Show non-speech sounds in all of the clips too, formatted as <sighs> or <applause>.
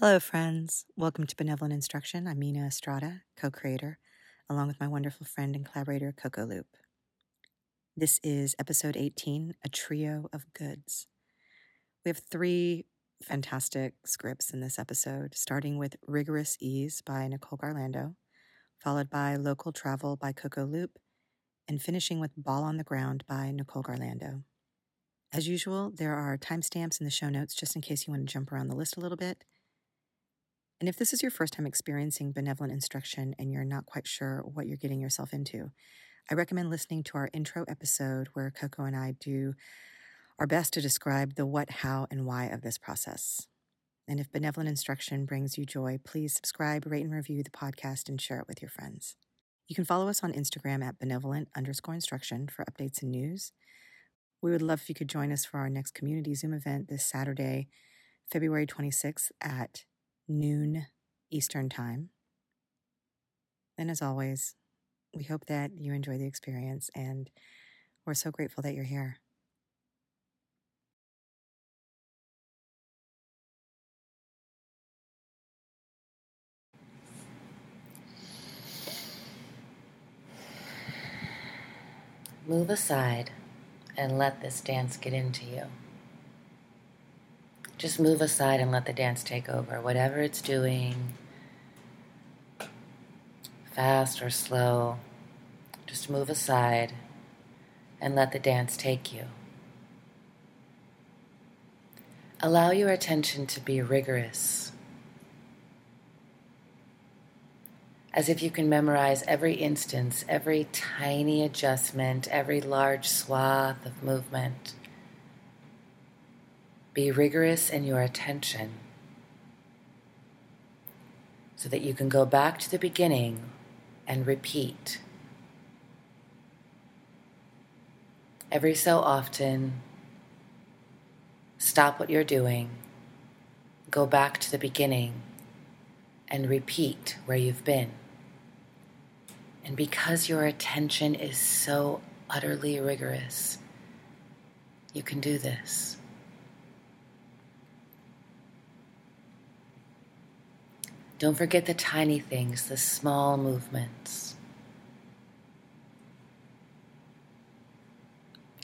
Hello, friends. Welcome to Benevolent Instruction. I'm Mina Estrada, co creator, along with my wonderful friend and collaborator, Coco Loupe. This is episode 18 A Trio of Goods. We have three fantastic scripts in this episode, starting with Rigorous Ease by Nicole Garlando, followed by Local Travel by Coco Loupe, and finishing with Ball on the Ground by Nicole Garlando. As usual, there are timestamps in the show notes just in case you want to jump around the list a little bit. And if this is your first time experiencing benevolent instruction and you're not quite sure what you're getting yourself into, I recommend listening to our intro episode where Coco and I do our best to describe the what, how, and why of this process. And if benevolent instruction brings you joy, please subscribe, rate, and review the podcast and share it with your friends. You can follow us on Instagram at benevolent underscore instruction for updates and news. We would love if you could join us for our next community Zoom event this Saturday, February 26th at noon Eastern Time. And as always, we hope that you enjoy the experience and we're so grateful that you're here. Move aside and let this dance get into you just move aside and let the dance take over. Whatever it's doing, fast or slow, just move aside and let the dance take you. Allow your attention to be rigorous, as if you can memorize every instance, every tiny adjustment, every large swath of movement. Be rigorous in your attention so that you can go back to the beginning and repeat. Every so often, stop what you're doing, go back to the beginning, and repeat where you've been. And because your attention is so utterly rigorous, you can do this. Don't forget the tiny things, the small movements.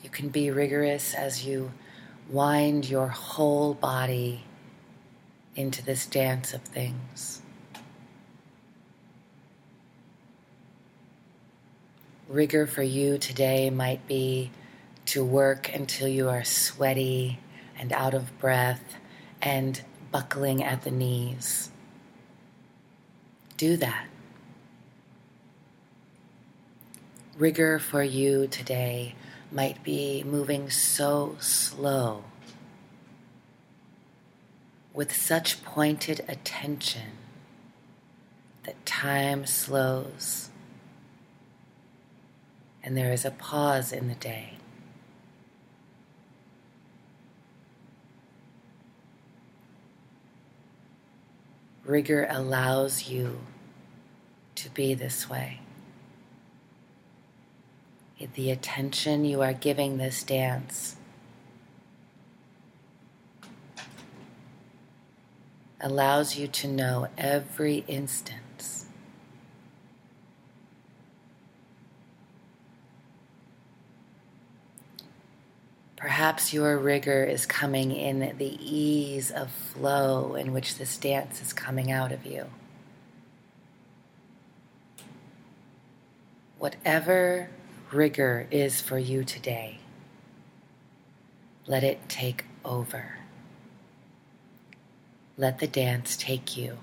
You can be rigorous as you wind your whole body into this dance of things. Rigor for you today might be to work until you are sweaty and out of breath and buckling at the knees do that. Rigor for you today might be moving so slow with such pointed attention that time slows and there is a pause in the day. Rigor allows you to be this way. The attention you are giving this dance allows you to know every instant Perhaps your rigor is coming in the ease of flow in which this dance is coming out of you. Whatever rigor is for you today, let it take over. Let the dance take you.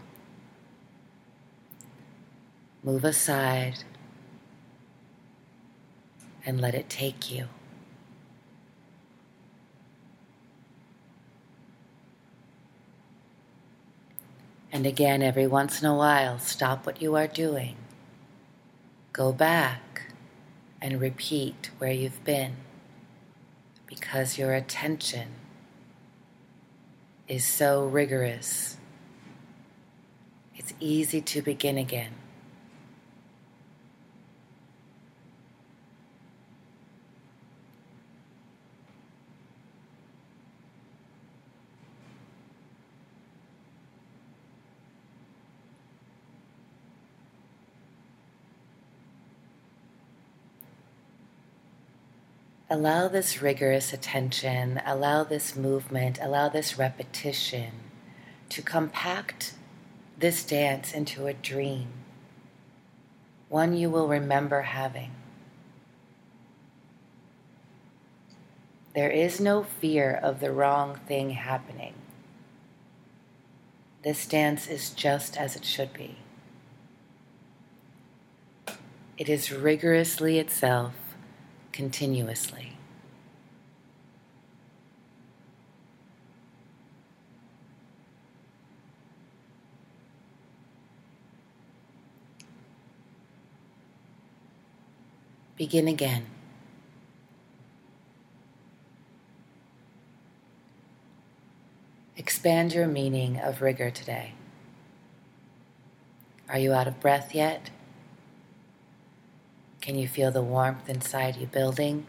Move aside and let it take you. And again, every once in a while, stop what you are doing. Go back and repeat where you've been because your attention is so rigorous. It's easy to begin again. Allow this rigorous attention, allow this movement, allow this repetition to compact this dance into a dream, one you will remember having. There is no fear of the wrong thing happening. This dance is just as it should be. It is rigorously itself, continuously. Begin again. Expand your meaning of rigor today. Are you out of breath yet? Can you feel the warmth inside you building?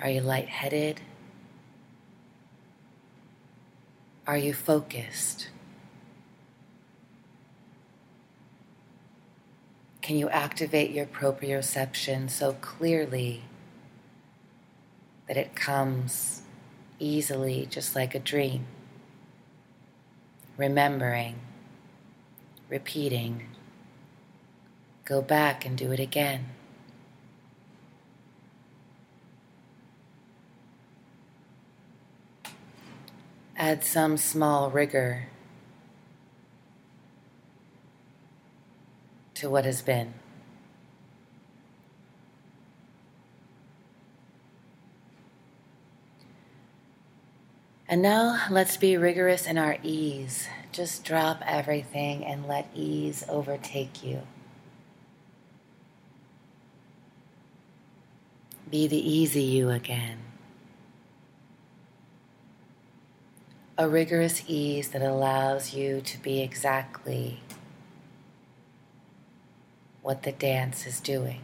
Are you lightheaded? Are you focused? Can you activate your proprioception so clearly that it comes easily, just like a dream? Remembering, repeating, go back and do it again. Add some small rigor to what has been. And now let's be rigorous in our ease. Just drop everything and let ease overtake you. Be the easy you again. A rigorous ease that allows you to be exactly what the dance is doing.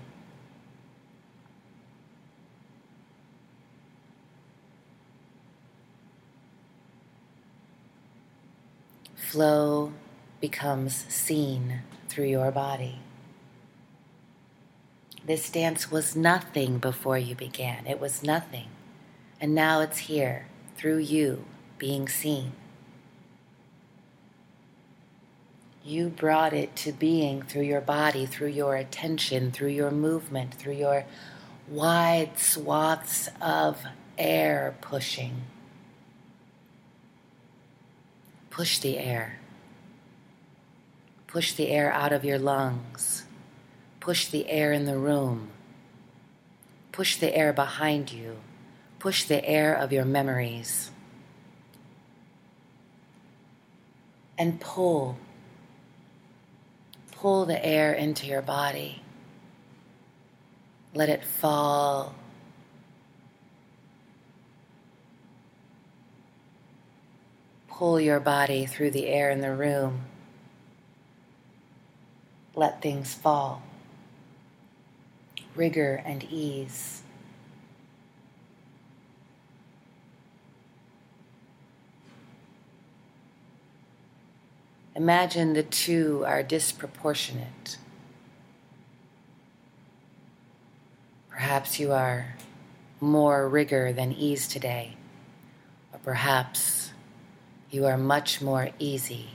Flow becomes seen through your body. This dance was nothing before you began. It was nothing. And now it's here through you being seen. You brought it to being through your body, through your attention, through your movement, through your wide swaths of air pushing. Push the air. Push the air out of your lungs. Push the air in the room. Push the air behind you. Push the air of your memories. And pull pull the air into your body. Let it fall. Pull your body through the air in the room. Let things fall. Rigor and ease. Imagine the two are disproportionate. Perhaps you are more rigor than ease today, or perhaps you are much more easy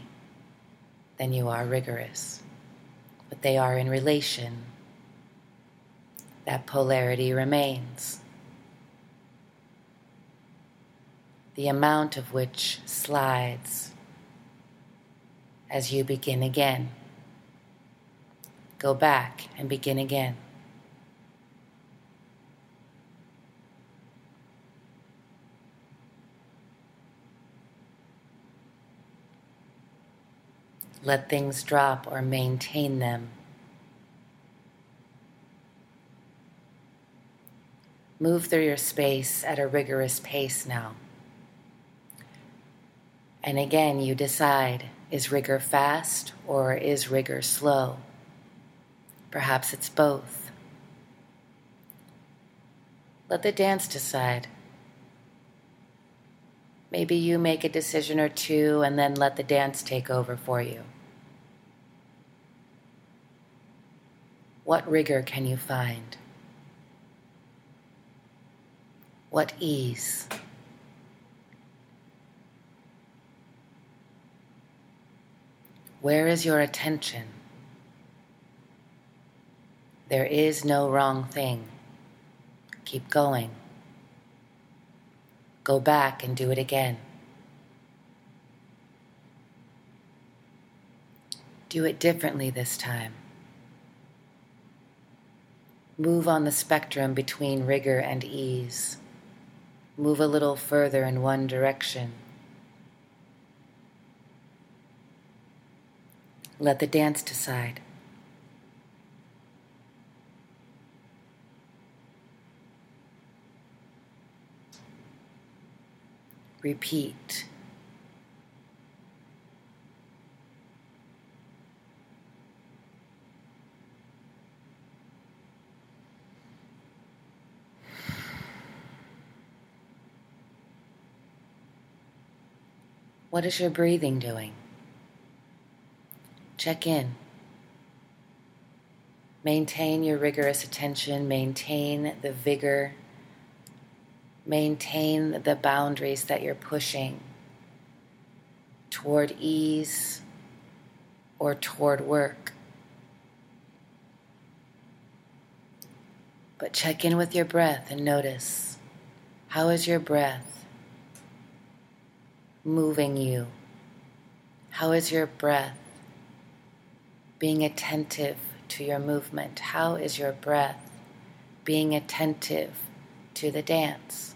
than you are rigorous, but they are in relation. That polarity remains. The amount of which slides as you begin again. Go back and begin again. Let things drop or maintain them. Move through your space at a rigorous pace now. And again, you decide is rigor fast or is rigor slow? Perhaps it's both. Let the dance decide. Maybe you make a decision or two and then let the dance take over for you. What rigor can you find? What ease? Where is your attention? There is no wrong thing. Keep going. Go back and do it again. Do it differently this time. Move on the spectrum between rigor and ease. Move a little further in one direction Let the dance decide. Repeat. What is your breathing doing? Check in. Maintain your rigorous attention, maintain the vigor, maintain the boundaries that you're pushing toward ease or toward work. But check in with your breath and notice how is your breath moving you? How is your breath being attentive to your movement? How is your breath being attentive to the dance?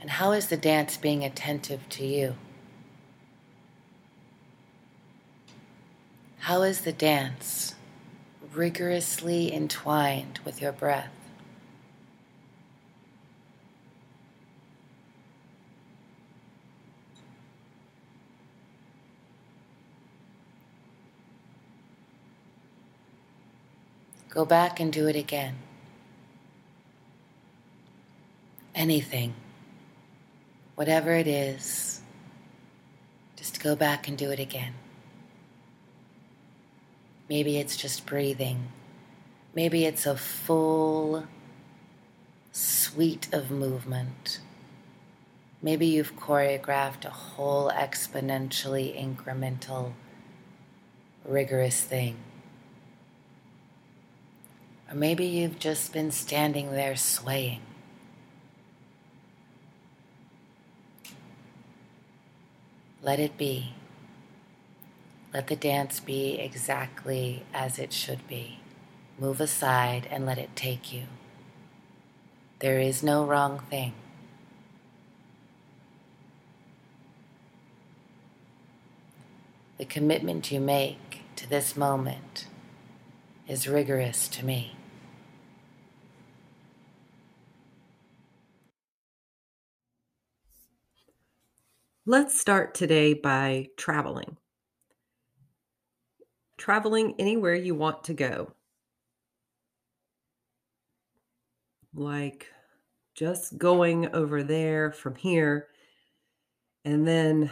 And how is the dance being attentive to you? How is the dance rigorously entwined with your breath? Go back and do it again. Anything, whatever it is, just go back and do it again. Maybe it's just breathing. Maybe it's a full suite of movement. Maybe you've choreographed a whole exponentially incremental, rigorous thing. Or maybe you've just been standing there swaying. Let it be. Let the dance be exactly as it should be. Move aside and let it take you. There is no wrong thing. The commitment you make to this moment is rigorous to me. Let's start today by traveling. Traveling anywhere you want to go. Like just going over there from here and then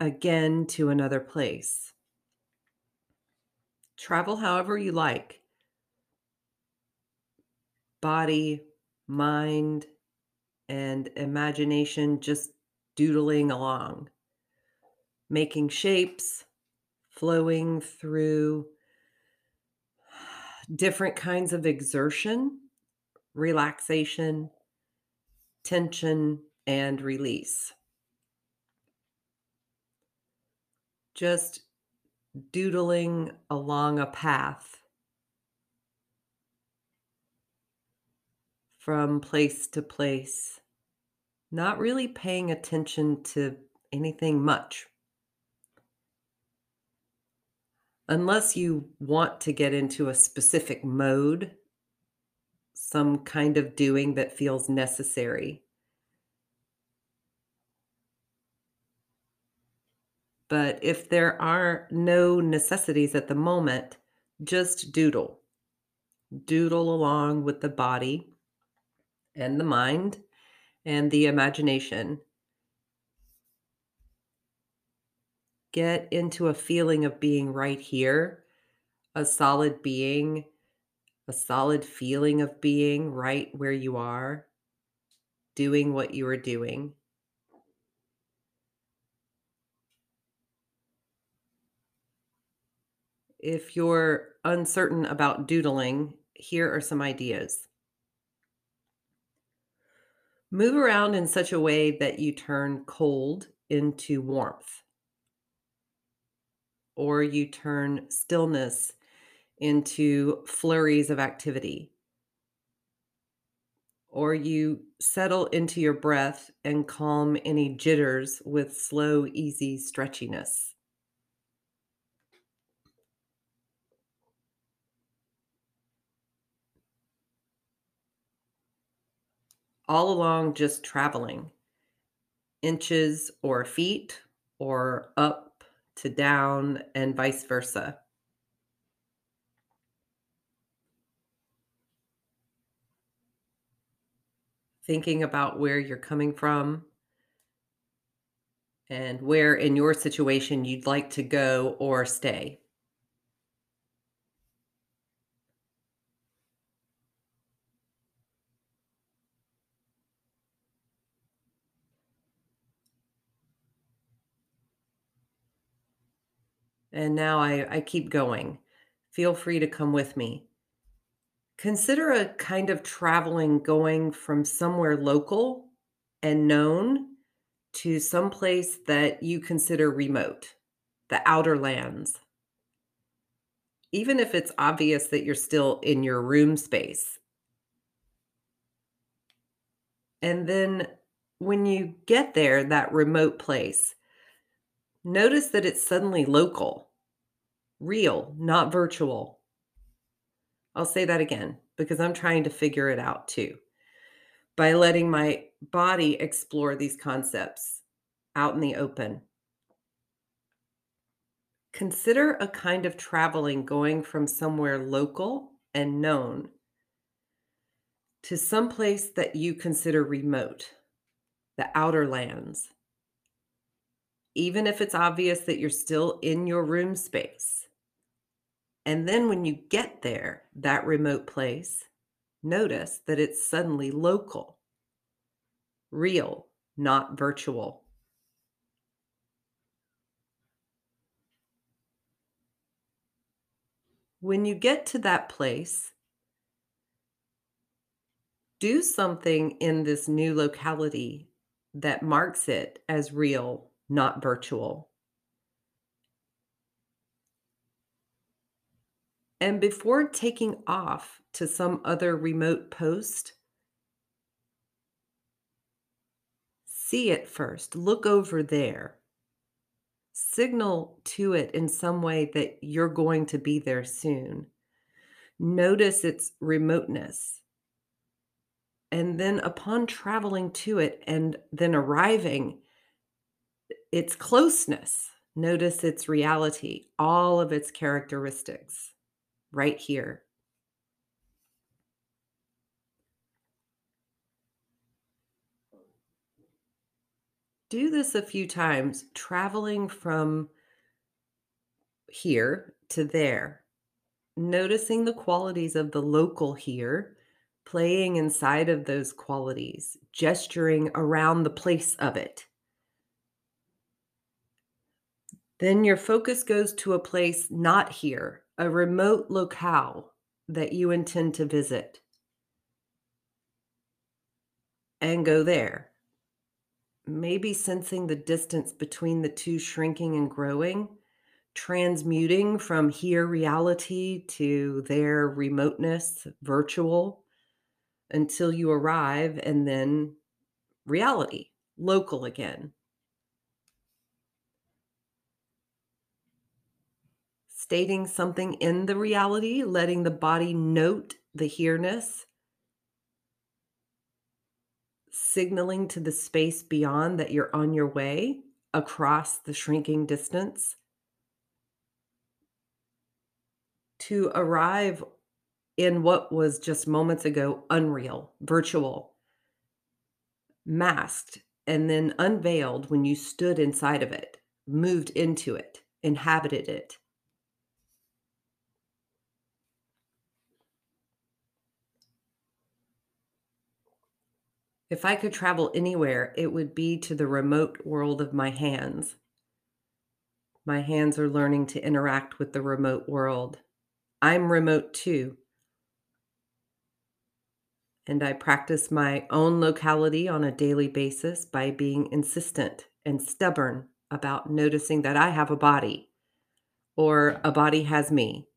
again to another place. Travel however you like body, mind, and imagination just doodling along, making shapes, flowing through different kinds of exertion, relaxation, tension, and release. Just doodling along a path from place to place not really paying attention to anything much. Unless you want to get into a specific mode, some kind of doing that feels necessary. But if there are no necessities at the moment, just doodle. Doodle along with the body and the mind and the imagination. Get into a feeling of being right here, a solid being, a solid feeling of being right where you are, doing what you are doing. If you're uncertain about doodling, here are some ideas. Move around in such a way that you turn cold into warmth, or you turn stillness into flurries of activity, or you settle into your breath and calm any jitters with slow, easy stretchiness. All along just traveling inches or feet or up to down and vice versa. Thinking about where you're coming from and where in your situation you'd like to go or stay. And now I, I keep going. Feel free to come with me. Consider a kind of traveling going from somewhere local and known to some place that you consider remote, the outer lands. Even if it's obvious that you're still in your room space. And then when you get there, that remote place, Notice that it's suddenly local, real, not virtual. I'll say that again because I'm trying to figure it out too. By letting my body explore these concepts out in the open. Consider a kind of traveling going from somewhere local and known to some place that you consider remote, the outer lands even if it's obvious that you're still in your room space. And then when you get there, that remote place, notice that it's suddenly local, real, not virtual. When you get to that place, do something in this new locality that marks it as real not virtual. And before taking off to some other remote post, see it first, look over there. Signal to it in some way that you're going to be there soon. Notice its remoteness. And then, upon traveling to it and then arriving, its closeness. Notice its reality, all of its characteristics right here. Do this a few times, traveling from here to there, noticing the qualities of the local here, playing inside of those qualities, gesturing around the place of it. Then your focus goes to a place not here, a remote locale that you intend to visit. And go there. Maybe sensing the distance between the two shrinking and growing, transmuting from here reality to their remoteness, virtual, until you arrive and then reality, local again. Stating something in the reality, letting the body note the here-ness, signaling to the space beyond that you're on your way across the shrinking distance to arrive in what was just moments ago unreal, virtual, masked, and then unveiled when you stood inside of it, moved into it, inhabited it. If I could travel anywhere, it would be to the remote world of my hands. My hands are learning to interact with the remote world. I'm remote too. And I practice my own locality on a daily basis by being insistent and stubborn about noticing that I have a body or a body has me.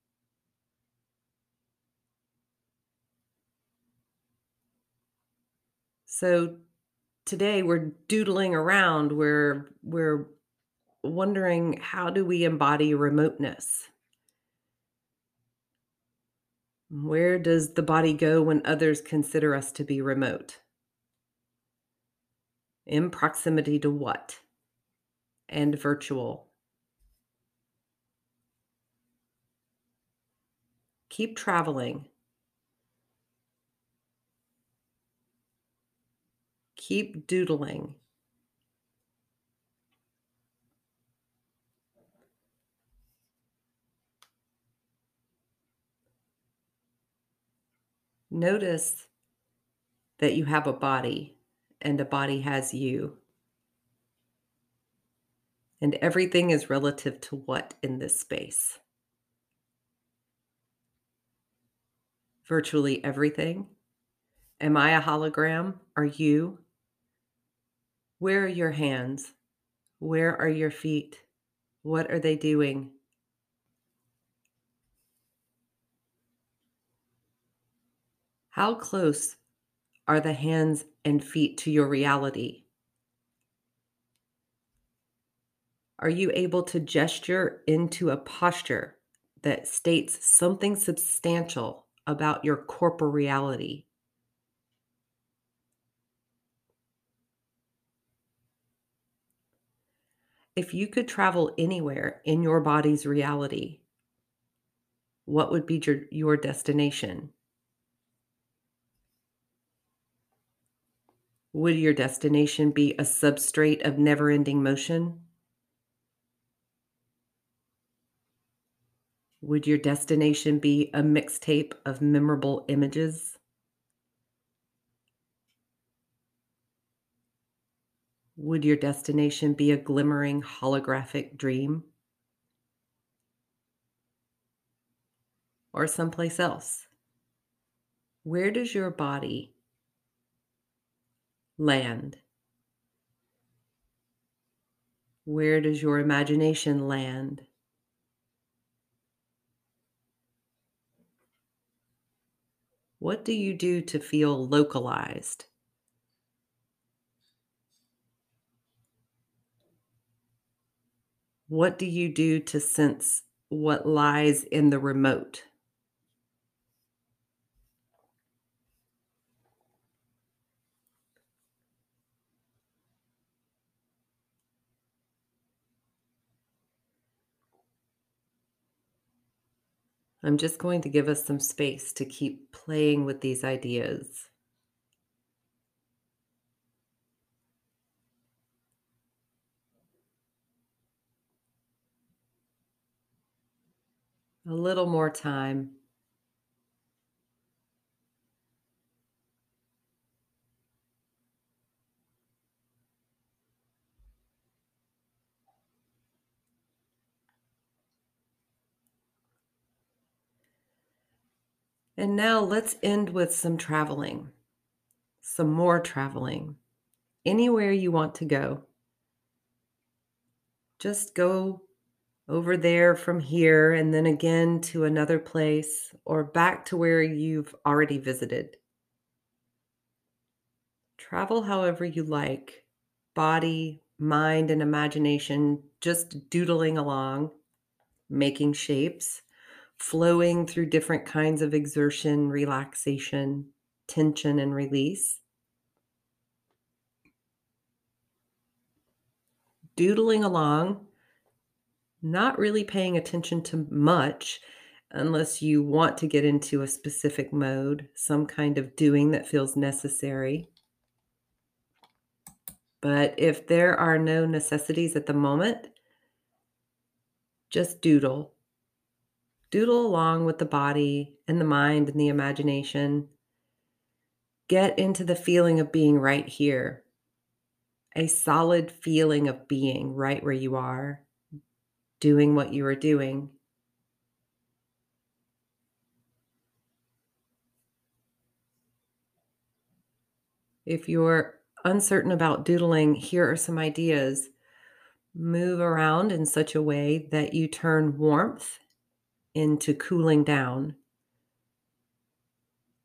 So today we're doodling around, we're we're wondering how do we embody remoteness? Where does the body go when others consider us to be remote? In proximity to what? And virtual. Keep traveling. Keep doodling. Notice that you have a body and a body has you. And everything is relative to what in this space? Virtually everything. Am I a hologram? Are you? Where are your hands? Where are your feet? What are they doing? How close are the hands and feet to your reality? Are you able to gesture into a posture that states something substantial about your corporeality? If you could travel anywhere in your body's reality, what would be your, your destination? Would your destination be a substrate of never ending motion? Would your destination be a mixtape of memorable images? Would your destination be a glimmering holographic dream? Or someplace else? Where does your body land? Where does your imagination land? What do you do to feel localized? What do you do to sense what lies in the remote? I'm just going to give us some space to keep playing with these ideas. A little more time. And now let's end with some traveling, some more traveling, anywhere you want to go. Just go over there from here and then again to another place or back to where you've already visited. Travel however you like, body, mind, and imagination, just doodling along, making shapes, flowing through different kinds of exertion, relaxation, tension, and release. Doodling along not really paying attention to much unless you want to get into a specific mode, some kind of doing that feels necessary. But if there are no necessities at the moment, just doodle. Doodle along with the body and the mind and the imagination. Get into the feeling of being right here, a solid feeling of being right where you are, doing what you are doing. If you're uncertain about doodling, here are some ideas. Move around in such a way that you turn warmth into cooling down,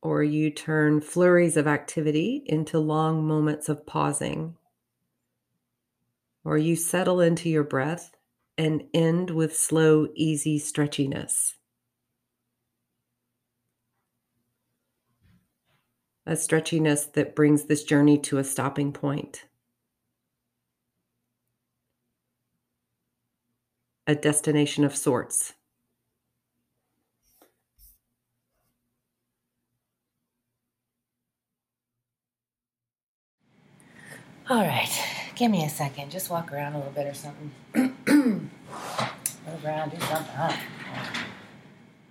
or you turn flurries of activity into long moments of pausing, or you settle into your breath and end with slow, easy stretchiness. a stretchiness that brings this journey to a stopping point, a destination of sorts. All right, give me a second. Just walk around a little bit or something. <clears throat> Move around, do something. All right,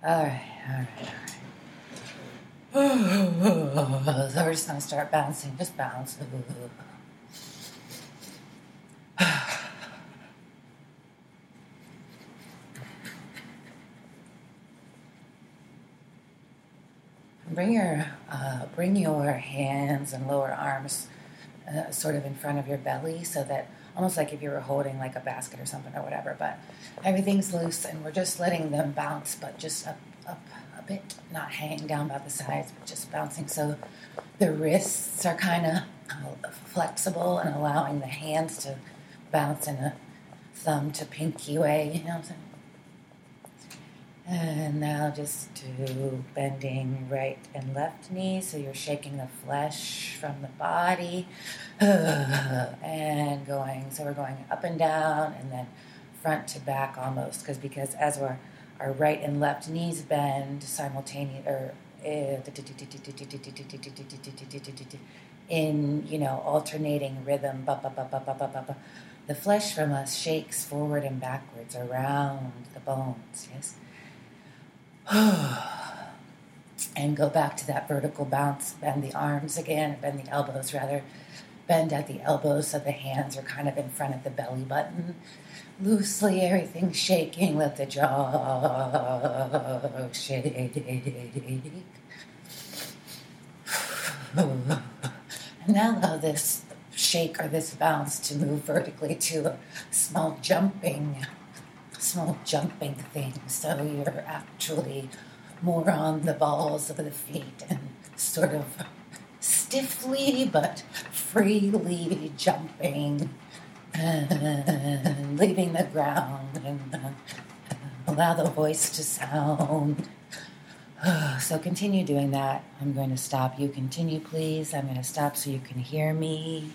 all right, all right. so we're just gonna start bouncing, just bounce. <sighs> bring your uh, bring your hands and lower arms uh, sort of in front of your belly, so that almost like if you were holding like a basket or something or whatever. But everything's loose, and we're just letting them bounce, but just up up a bit, not hanging down by the sides, but just bouncing. So the wrists are kind of uh, flexible and allowing the hands to bounce in a thumb to pinky way, you know what I'm saying? And now just do bending right and left knee, so you're shaking the flesh from the body. <sighs> And going. So we're going up and down and then front to back almost, because because as we're our right and left knees bend simultaneously or eh, in you know alternating rhythm the flesh from us shakes forward and backwards around the bones yes <sighs> and go back to that vertical bounce bend the arms again bend the elbows rather bend at the elbows so the hands are kind of in front of the belly button loosely, everything shaking, let the jaw shake. <sighs> and now allow this shake or this bounce to move vertically to a small jumping, small jumping thing. So you're actually more on the balls of the feet and sort of stiffly but freely jumping and leaving the ground and uh, allow the voice to sound. <sighs> So continue doing that. I'm going to stop. You continue, please. I'm going to stop so you can hear me.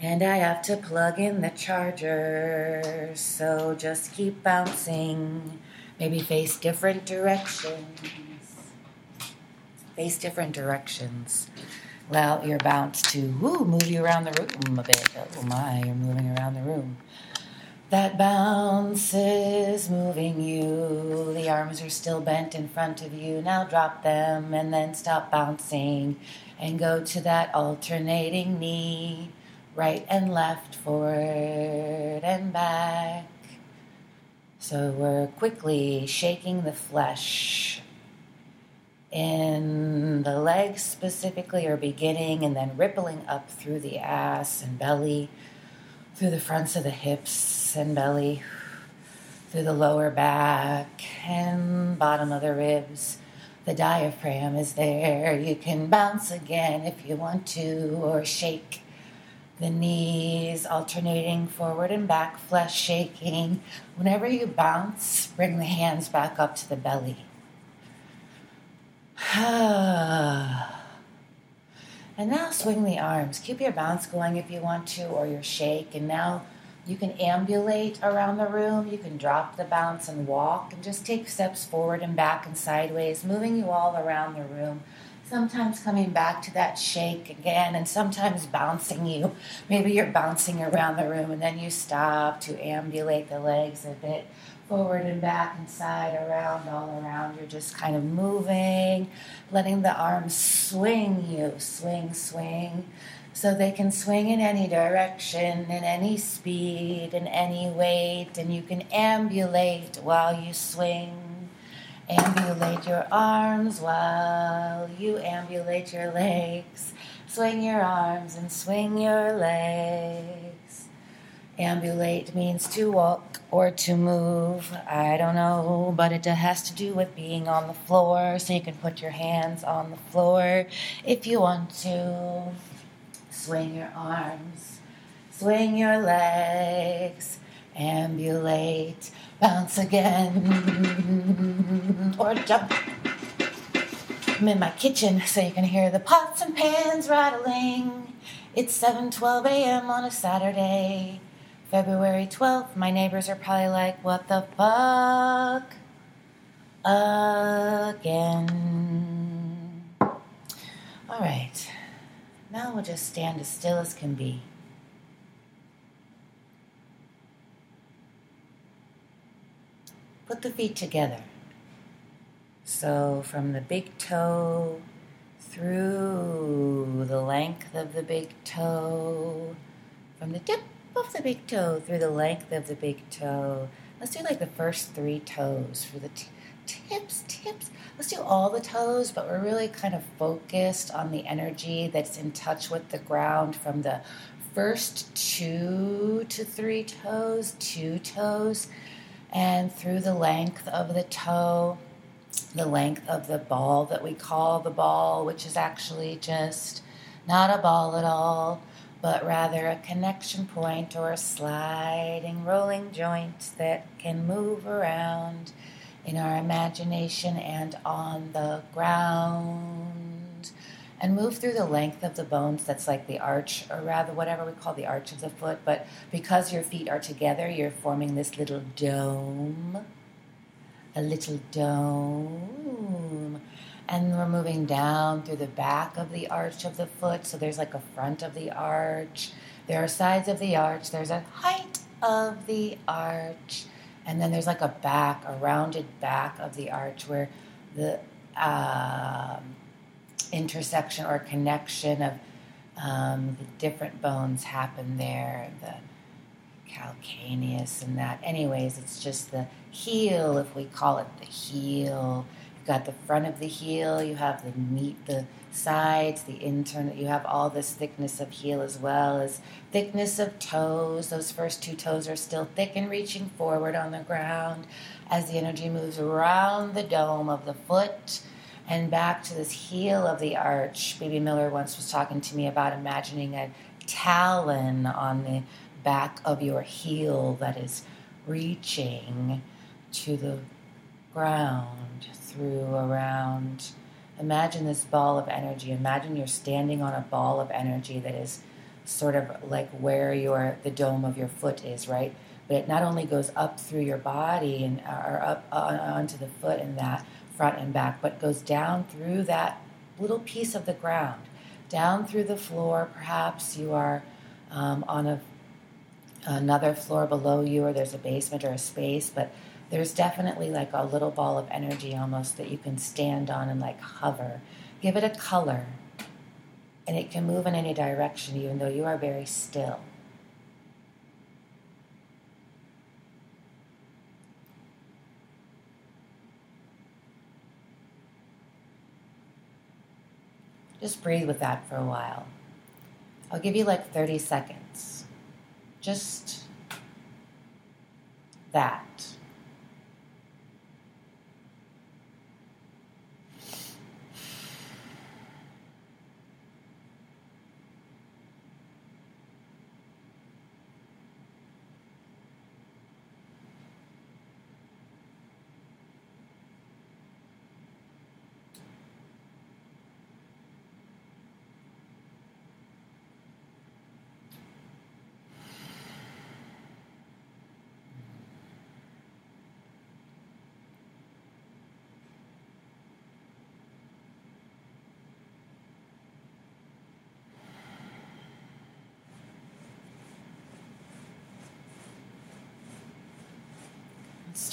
And I have to plug in the charger. So just keep bouncing. Maybe face different directions. Face different directions allow your bounce to woo, move you around the room a bit. Oh my, you're moving around the room. That bounce is moving you. The arms are still bent in front of you. Now drop them and then stop bouncing and go to that alternating knee, right and left, forward and back. So we're quickly shaking the flesh in the legs specifically are beginning and then rippling up through the ass and belly, through the fronts of the hips and belly, through the lower back and bottom of the ribs. The diaphragm is there. You can bounce again if you want to, or shake the knees, alternating forward and back, flesh shaking. Whenever you bounce, bring the hands back up to the belly. <sighs> and now swing the arms. Keep your bounce going if you want to, or your shake. And now you can ambulate around the room. You can drop the bounce and walk and just take steps forward and back and sideways, moving you all around the room. Sometimes coming back to that shake again, and sometimes bouncing you. Maybe you're bouncing around the room and then you stop to ambulate the legs a bit forward and back and side, around, all around. You're just kind of moving, letting the arms swing you, swing, swing, so they can swing in any direction, in any speed, in any weight, and you can ambulate while you swing. Ambulate your arms while you ambulate your legs. Swing your arms and swing your legs. Ambulate means to walk or to move. I don't know, but it has to do with being on the floor. So you can put your hands on the floor if you want to. Swing your arms, swing your legs, ambulate, bounce again, or jump. I'm in my kitchen so you can hear the pots and pans rattling. It's 7:12 a.m. on a Saturday. February 12th, my neighbors are probably like, what the fuck? Again. All right. Now we'll just stand as still as can be. Put the feet together. So from the big toe through the length of the big toe, from the tip of the big toe through the length of the big toe. Let's do like the first three toes for the t- tips, tips. Let's do all the toes, but we're really kind of focused on the energy that's in touch with the ground from the first two to three toes, two toes, and through the length of the toe, the length of the ball that we call the ball, which is actually just not a ball at all but rather a connection point or a sliding, rolling joint that can move around in our imagination and on the ground. And move through the length of the bones that's like the arch, or rather, whatever we call the arch of the foot. But because your feet are together, you're forming this little dome. A little dome and we're moving down through the back of the arch of the foot. So there's like a front of the arch, there are sides of the arch, there's a height of the arch, and then there's like a back, a rounded back of the arch where the uh, intersection or connection of um, the different bones happen there. The calcaneus and that. Anyways, it's just the heel, if we call it the heel You've got the front of the heel, you have the meat, the sides, the internal, you have all this thickness of heel as well as thickness of toes. Those first two toes are still thick and reaching forward on the ground as the energy moves around the dome of the foot and back to this heel of the arch. Bebe Miller once was talking to me about imagining a talon on the back of your heel that is reaching to the ground through, around. Imagine this ball of energy. Imagine you're standing on a ball of energy that is sort of like where your the dome of your foot is, right? But it not only goes up through your body and or up uh, onto the foot and that front and back, but goes down through that little piece of the ground, down through the floor. Perhaps you are um, on a another floor below you, or there's a basement or a space, but there's definitely like a little ball of energy almost that you can stand on and like hover. Give it a color, and it can move in any direction, even though you are very still. Just breathe with that for a while. I'll give you like 30 seconds. Just that.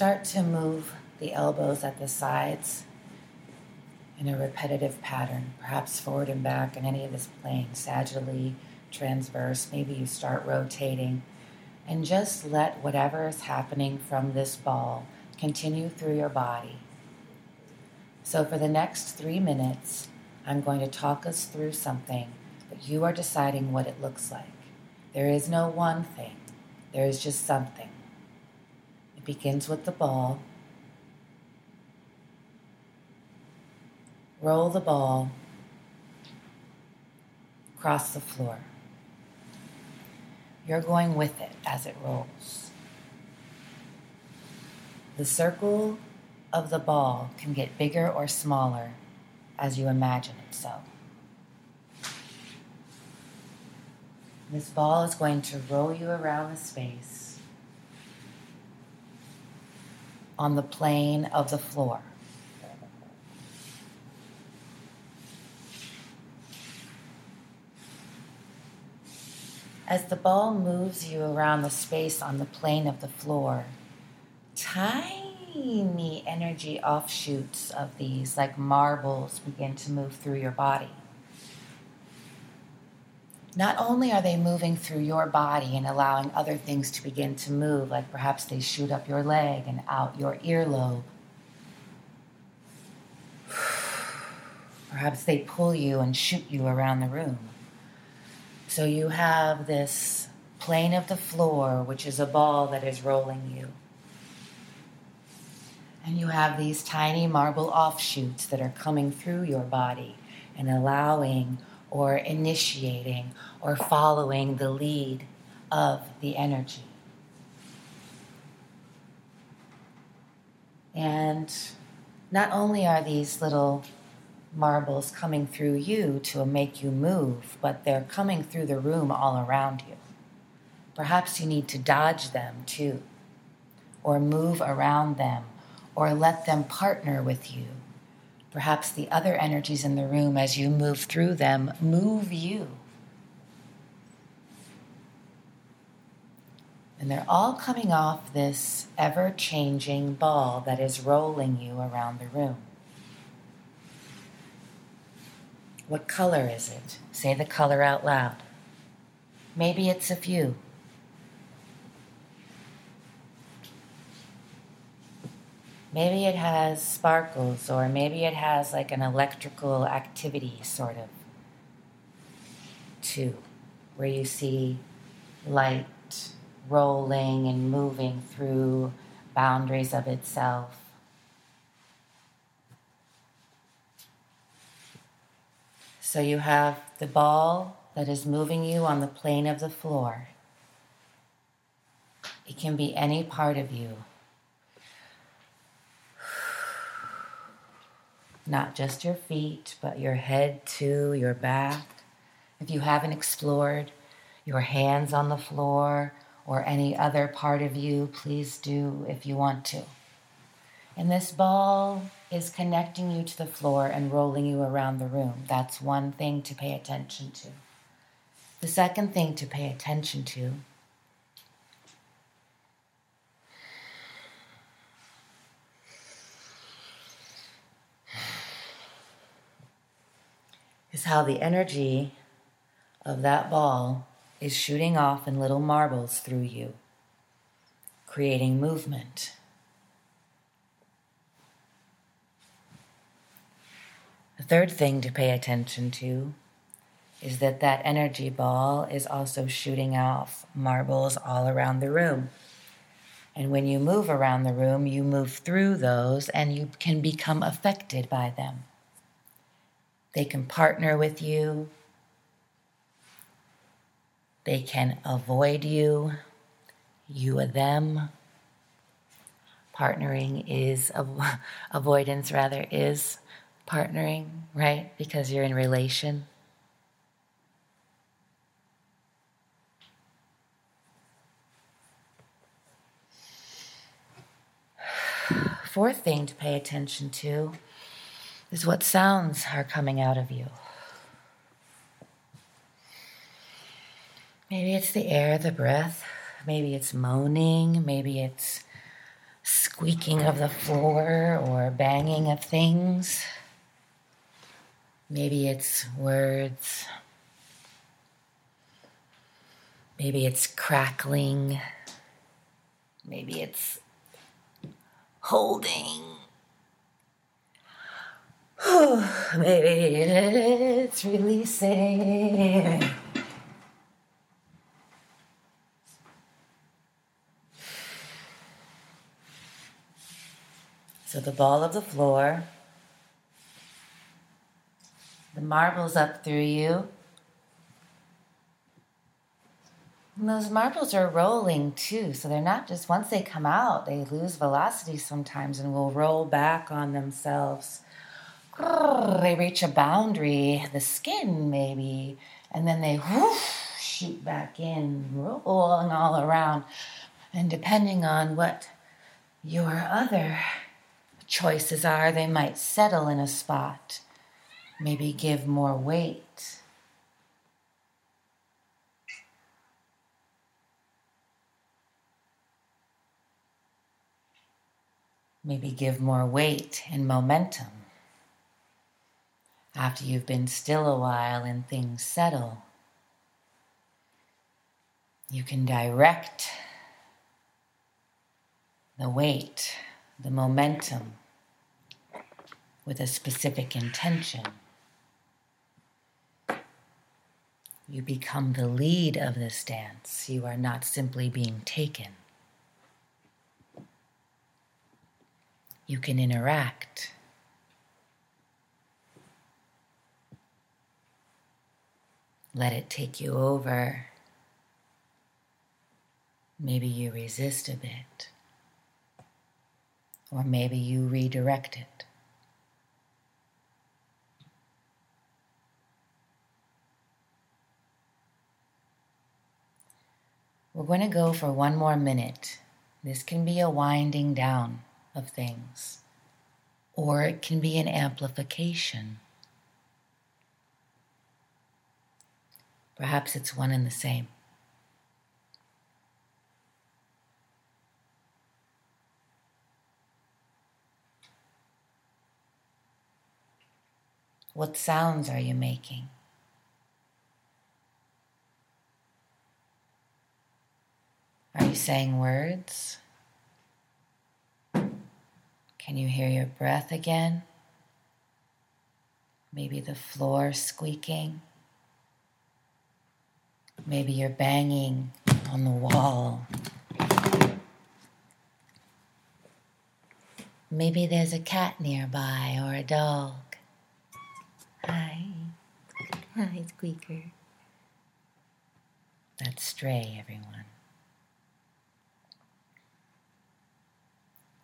Start to move the elbows at the sides in a repetitive pattern, perhaps forward and back in any of this plane, sagittally, transverse. Maybe you start rotating and just let whatever is happening from this ball continue through your body. So, for the next three minutes, I'm going to talk us through something, but you are deciding what it looks like. There is no one thing, there is just something. Begins with the ball. Roll the ball across the floor. You're going with it as it rolls. The circle of the ball can get bigger or smaller as you imagine it so. This ball is going to roll you around the space on the plane of the floor. As the ball moves you around the space on the plane of the floor, tiny energy offshoots of these, like marbles, begin to move through your body. Not only are they moving through your body and allowing other things to begin to move, like perhaps they shoot up your leg and out your earlobe. Perhaps they pull you and shoot you around the room. So you have this plane of the floor, which is a ball that is rolling you. And you have these tiny marble offshoots that are coming through your body and allowing or initiating or following the lead of the energy. And not only are these little marbles coming through you to make you move, but they're coming through the room all around you. Perhaps you need to dodge them too, or move around them, or let them partner with you. Perhaps the other energies in the room, as you move through them, move you. And they're all coming off this ever changing ball that is rolling you around the room. What color is it? Say the color out loud. Maybe it's a few. Maybe it has sparkles, or maybe it has like an electrical activity, sort of, too, where you see light rolling and moving through boundaries of itself. So you have the ball that is moving you on the plane of the floor. It can be any part of you. Not just your feet, but your head too, your back. If you haven't explored your hands on the floor or any other part of you, please do if you want to. And this ball is connecting you to the floor and rolling you around the room. That's one thing to pay attention to. The second thing to pay attention to is how the energy of that ball is shooting off in little marbles through you, creating movement. The third thing to pay attention to is that that energy ball is also shooting off marbles all around the room. And when you move around the room, you move through those and you can become affected by them. They can partner with you, they can avoid you, you and them. Partnering is, <laughs> avoidance rather, is partnering, right? Because you're in relation. <sighs> Fourth thing to pay attention to is what sounds are coming out of you. Maybe it's the air, the breath. Maybe it's moaning. Maybe it's squeaking of the floor or banging of things. Maybe it's words. Maybe it's crackling. Maybe it's holding. <sighs> Maybe it's releasing. So the ball of the floor, the marbles up through you. And those marbles are rolling too, so they're not just once they come out, they lose velocity sometimes and will roll back on themselves. They reach a boundary, the skin maybe, and then they whoosh, shoot back in, rolling all around. And depending on what your other choices are they might settle in a spot, maybe give more weight. Maybe give more weight and momentum. After you've been still a while and things settle, you can direct the weight, the momentum with a specific intention. You become the lead of this dance. You are not simply being taken. You can interact. Let it take you over. Maybe you resist a bit, or maybe you redirect it. We're going to go for one more minute. This can be a winding down of things, or it can be an amplification. Perhaps it's one and the same. What sounds are you making? Are you saying words? Can you hear your breath again? Maybe the floor squeaking. Maybe you're banging on the wall. Maybe there's a cat nearby or a dog. Hi. Hi, Squeaker. That's Stray, everyone.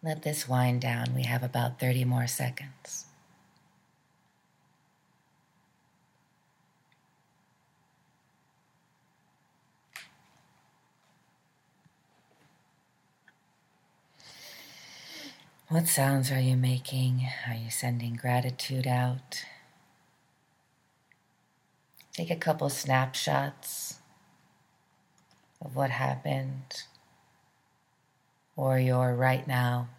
Let this wind down. We have about 30 more seconds. What sounds are you making? Are you sending gratitude out? Take a couple snapshots of what happened or your right now.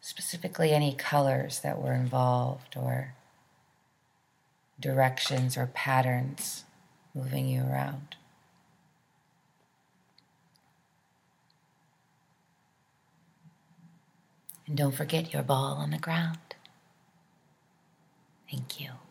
Specifically, any colors that were involved, or directions or patterns moving you around. And don't forget your ball on the ground. Thank you.